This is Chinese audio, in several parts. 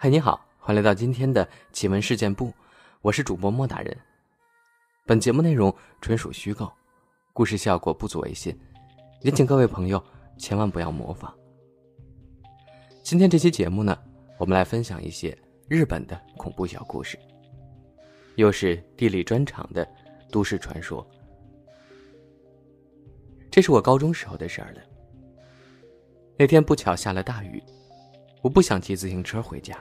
嗨，你好，欢迎来到今天的奇闻事件部，我是主播莫大人。本节目内容纯属虚构，故事效果不足为信，也请各位朋友千万不要模仿。今天这期节目呢，我们来分享一些日本的恐怖小故事，又是地理专场的都市传说。这是我高中时候的事儿了。那天不巧下了大雨，我不想骑自行车回家。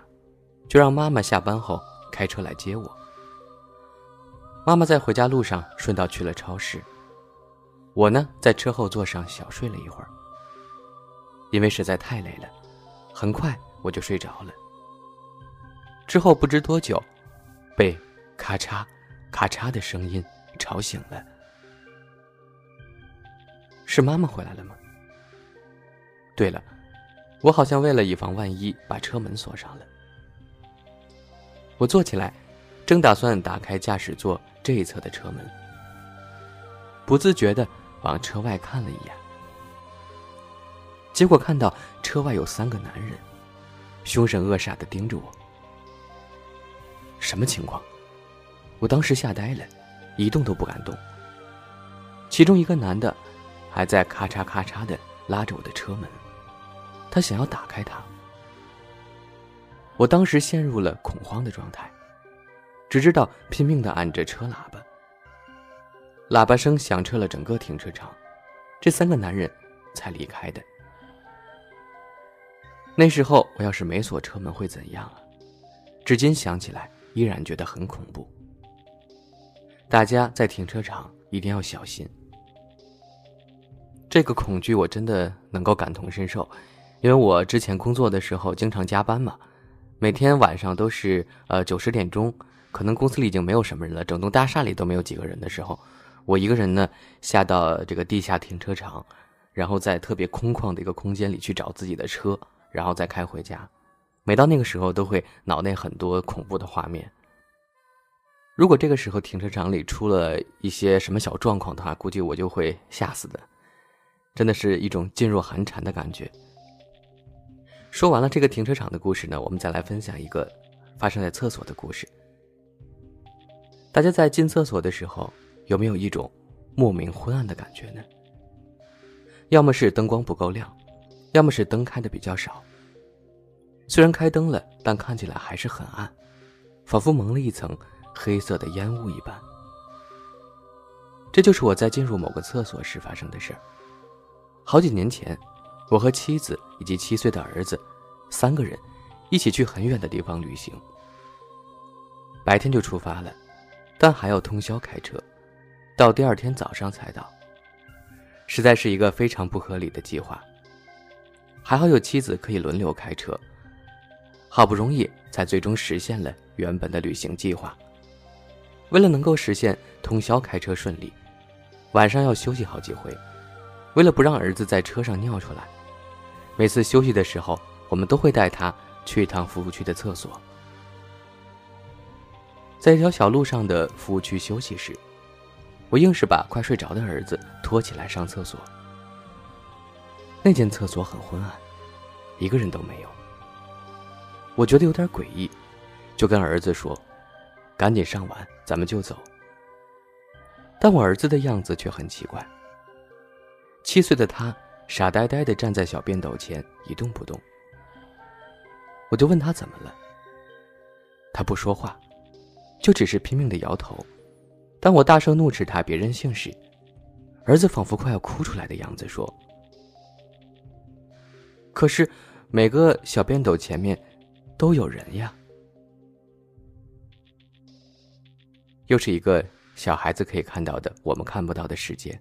就让妈妈下班后开车来接我。妈妈在回家路上顺道去了超市，我呢在车后座上小睡了一会儿。因为实在太累了，很快我就睡着了。之后不知多久，被咔嚓、咔嚓的声音吵醒了。是妈妈回来了吗？对了，我好像为了以防万一，把车门锁上了。我坐起来，正打算打开驾驶座这一侧的车门，不自觉的往车外看了一眼，结果看到车外有三个男人，凶神恶煞的盯着我。什么情况？我当时吓呆了，一动都不敢动。其中一个男的，还在咔嚓咔嚓的拉着我的车门，他想要打开它。我当时陷入了恐慌的状态，只知道拼命的按着车喇叭。喇叭声响彻了整个停车场，这三个男人才离开的。那时候我要是没锁车门会怎样啊？至今想起来依然觉得很恐怖。大家在停车场一定要小心。这个恐惧我真的能够感同身受，因为我之前工作的时候经常加班嘛。每天晚上都是呃九十点钟，可能公司里已经没有什么人了，整栋大厦里都没有几个人的时候，我一个人呢下到这个地下停车场，然后在特别空旷的一个空间里去找自己的车，然后再开回家。每到那个时候，都会脑内很多恐怖的画面。如果这个时候停车场里出了一些什么小状况的话，估计我就会吓死的，真的是一种噤若寒蝉的感觉。说完了这个停车场的故事呢，我们再来分享一个发生在厕所的故事。大家在进厕所的时候，有没有一种莫名昏暗的感觉呢？要么是灯光不够亮，要么是灯开的比较少。虽然开灯了，但看起来还是很暗，仿佛蒙了一层黑色的烟雾一般。这就是我在进入某个厕所时发生的事儿。好几年前。我和妻子以及七岁的儿子，三个人一起去很远的地方旅行。白天就出发了，但还要通宵开车，到第二天早上才到。实在是一个非常不合理的计划。还好有妻子可以轮流开车，好不容易才最终实现了原本的旅行计划。为了能够实现通宵开车顺利，晚上要休息好几回。为了不让儿子在车上尿出来。每次休息的时候，我们都会带他去一趟服务区的厕所。在一条小路上的服务区休息时，我硬是把快睡着的儿子拖起来上厕所。那间厕所很昏暗，一个人都没有。我觉得有点诡异，就跟儿子说：“赶紧上完，咱们就走。”但我儿子的样子却很奇怪。七岁的他。傻呆呆的站在小便斗前一动不动，我就问他怎么了。他不说话，就只是拼命的摇头。当我大声怒斥他别任性时，儿子仿佛快要哭出来的样子说：“可是每个小便斗前面都有人呀。”又是一个小孩子可以看到的我们看不到的世界。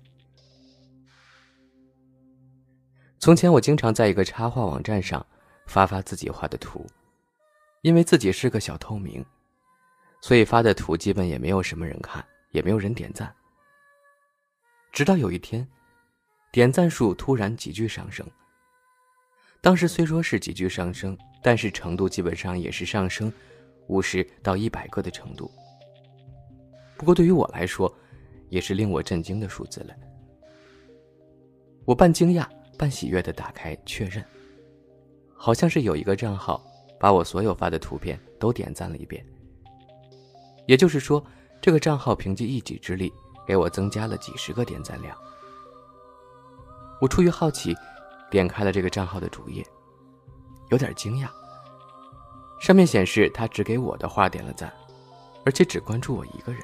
从前我经常在一个插画网站上发发自己画的图，因为自己是个小透明，所以发的图基本也没有什么人看，也没有人点赞。直到有一天，点赞数突然急剧上升。当时虽说是急剧上升，但是程度基本上也是上升五十到一百个的程度。不过对于我来说，也是令我震惊的数字了。我半惊讶。半喜悦的打开确认，好像是有一个账号把我所有发的图片都点赞了一遍。也就是说，这个账号凭借一己之力给我增加了几十个点赞量。我出于好奇，点开了这个账号的主页，有点惊讶。上面显示他只给我的画点了赞，而且只关注我一个人。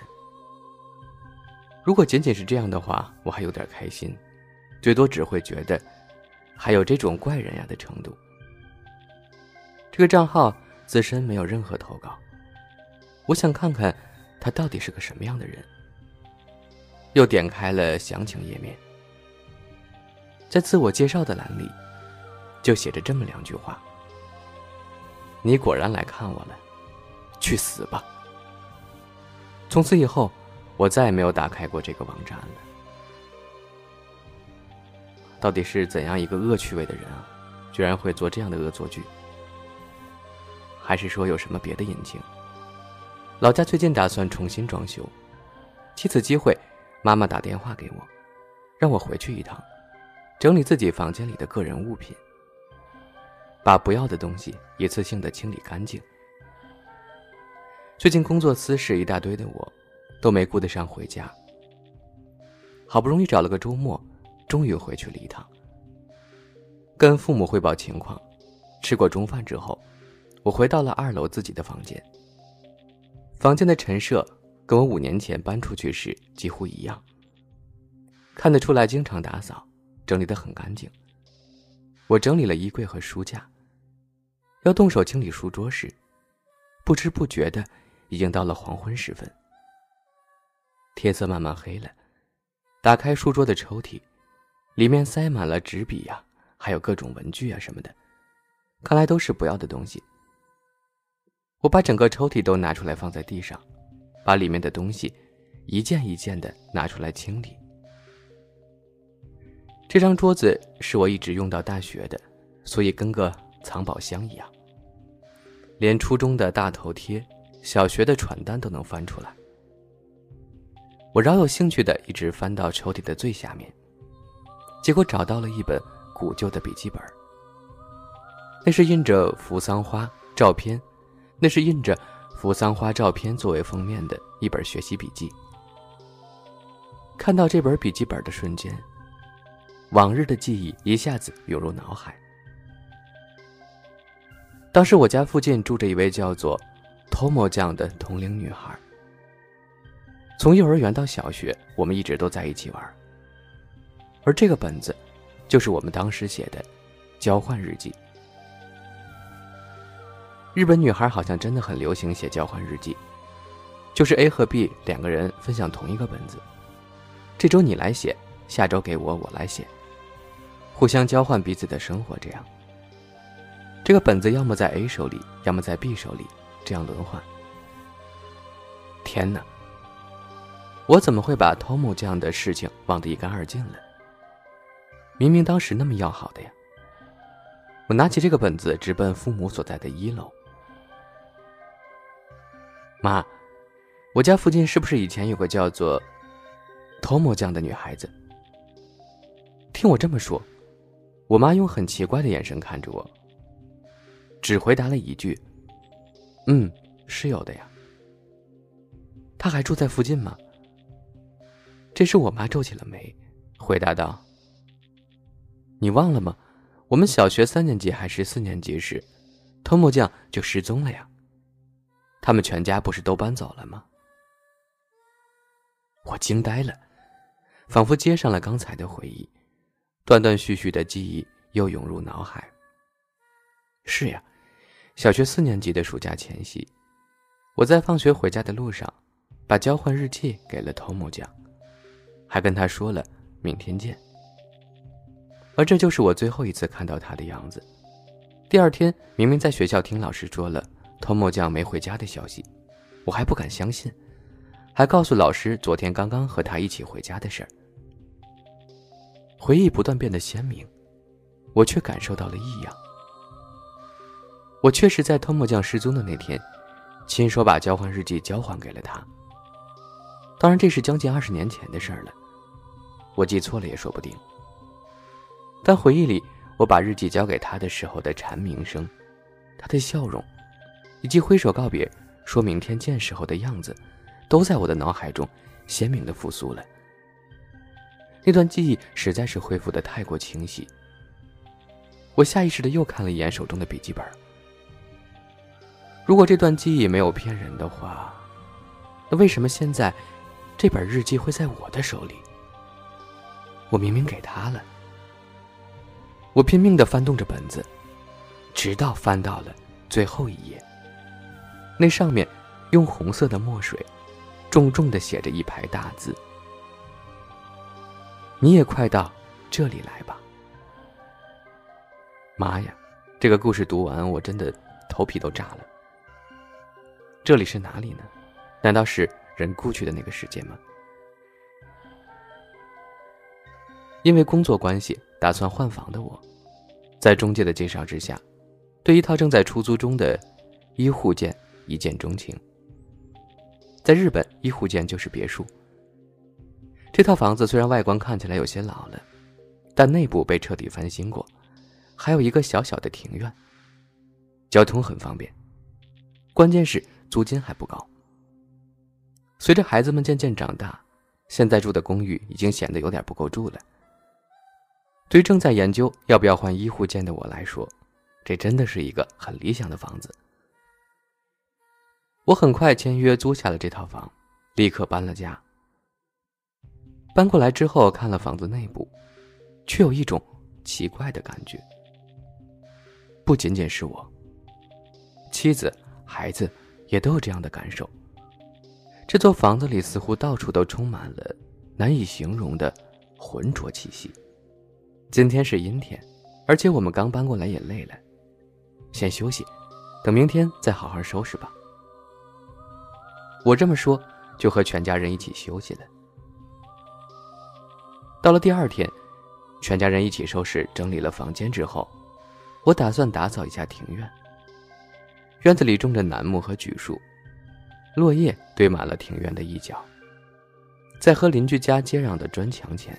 如果仅仅是这样的话，我还有点开心，最多只会觉得还有这种怪人呀的程度。这个账号自身没有任何投稿，我想看看他到底是个什么样的人。又点开了详情页面，在自我介绍的栏里，就写着这么两句话。你果然来看我了，去死吧！从此以后，我再也没有打开过这个网站了。到底是怎样一个恶趣味的人啊，居然会做这样的恶作剧？还是说有什么别的隐情？老家最近打算重新装修，借此机会，妈妈打电话给我，让我回去一趟，整理自己房间里的个人物品。把不要的东西一次性的清理干净。最近工作私事一大堆的我，都没顾得上回家。好不容易找了个周末，终于回去了一趟。跟父母汇报情况，吃过中饭之后，我回到了二楼自己的房间。房间的陈设跟我五年前搬出去时几乎一样，看得出来经常打扫，整理得很干净。我整理了衣柜和书架。要动手清理书桌时，不知不觉的已经到了黄昏时分。天色慢慢黑了，打开书桌的抽屉，里面塞满了纸笔呀，还有各种文具啊什么的，看来都是不要的东西。我把整个抽屉都拿出来放在地上，把里面的东西一件一件的拿出来清理。这张桌子是我一直用到大学的，所以跟个。藏宝箱一样，连初中的大头贴、小学的传单都能翻出来。我饶有兴趣的一直翻到抽屉的最下面，结果找到了一本古旧的笔记本。那是印着扶桑花照片，那是印着扶桑花照片作为封面的一本学习笔记。看到这本笔记本的瞬间，往日的记忆一下子涌入脑海。当时我家附近住着一位叫做 Tomo 酱的同龄女孩。从幼儿园到小学，我们一直都在一起玩。而这个本子，就是我们当时写的交换日记。日本女孩好像真的很流行写交换日记，就是 A 和 B 两个人分享同一个本子，这周你来写，下周给我，我来写，互相交换彼此的生活，这样。这个本子要么在 A 手里，要么在 B 手里，这样轮换。天哪！我怎么会把 Tom 这样的事情忘得一干二净了？明明当时那么要好的呀！我拿起这个本子，直奔父母所在的一楼。妈，我家附近是不是以前有个叫做 Tom 这样的女孩子？听我这么说，我妈用很奇怪的眼神看着我。只回答了一句：“嗯，是有的呀。”他还住在附近吗？这时我妈皱起了眉，回答道：“你忘了吗？我们小学三年级还是四年级时，托木匠就失踪了呀。他们全家不是都搬走了吗？”我惊呆了，仿佛接上了刚才的回忆，断断续续的记忆又涌入脑海。是呀。小学四年级的暑假前夕，我在放学回家的路上，把交换日记给了头目酱，还跟他说了明天见。而这就是我最后一次看到他的样子。第二天，明明在学校听老师说了偷木匠没回家的消息，我还不敢相信，还告诉老师昨天刚刚和他一起回家的事儿。回忆不断变得鲜明，我却感受到了异样。我确实在托木匠失踪的那天，亲手把交换日记交还给了他。当然，这是将近二十年前的事儿了，我记错了也说不定。但回忆里，我把日记交给他的时候的蝉鸣声，他的笑容，以及挥手告别、说明天见时候的样子，都在我的脑海中鲜明的复苏了。那段记忆实在是恢复的太过清晰。我下意识的又看了一眼手中的笔记本。如果这段记忆没有骗人的话，那为什么现在这本日记会在我的手里？我明明给他了。我拼命的翻动着本子，直到翻到了最后一页。那上面用红色的墨水重重的写着一排大字：“你也快到这里来吧。”妈呀，这个故事读完，我真的头皮都炸了。这里是哪里呢？难道是人故去的那个世界吗？因为工作关系，打算换房的我，在中介的介绍之下，对一套正在出租中的一户建一见钟情。在日本，一户建就是别墅。这套房子虽然外观看起来有些老了，但内部被彻底翻新过。还有一个小小的庭院，交通很方便，关键是租金还不高。随着孩子们渐渐长大，现在住的公寓已经显得有点不够住了。对正在研究要不要换一户建的我来说，这真的是一个很理想的房子。我很快签约租下了这套房，立刻搬了家。搬过来之后看了房子内部，却有一种奇怪的感觉。不仅仅是我，妻子、孩子也都有这样的感受。这座房子里似乎到处都充满了难以形容的浑浊气息。今天是阴天，而且我们刚搬过来也累了，先休息，等明天再好好收拾吧。我这么说，就和全家人一起休息了。到了第二天，全家人一起收拾整理了房间之后。我打算打扫一下庭院。院子里种着楠木和榉树，落叶堆满了庭院的一角。在和邻居家接壤的砖墙前，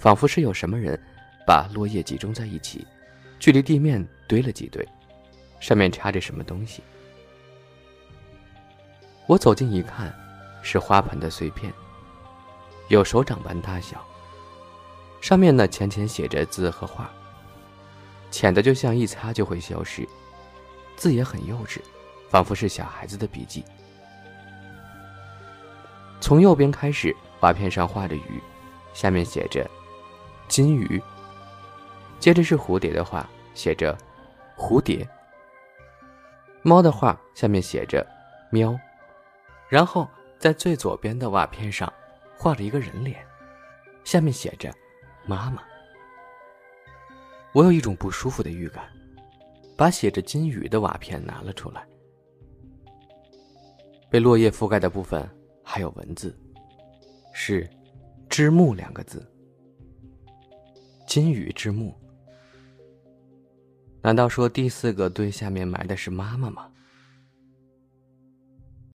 仿佛是有什么人把落叶集中在一起，距离地面堆了几堆，上面插着什么东西。我走近一看，是花盆的碎片，有手掌般大小，上面呢浅浅写着字和画。浅的就像一擦就会消失，字也很幼稚，仿佛是小孩子的笔记。从右边开始，瓦片上画着鱼，下面写着“金鱼”。接着是蝴蝶的画，写着“蝴蝶”。猫的画下面写着“喵”，然后在最左边的瓦片上画了一个人脸，下面写着“妈妈”。我有一种不舒服的预感，把写着“金鱼”的瓦片拿了出来。被落叶覆盖的部分还有文字，是“之木”两个字。金鱼之墓，难道说第四个堆下面埋的是妈妈吗？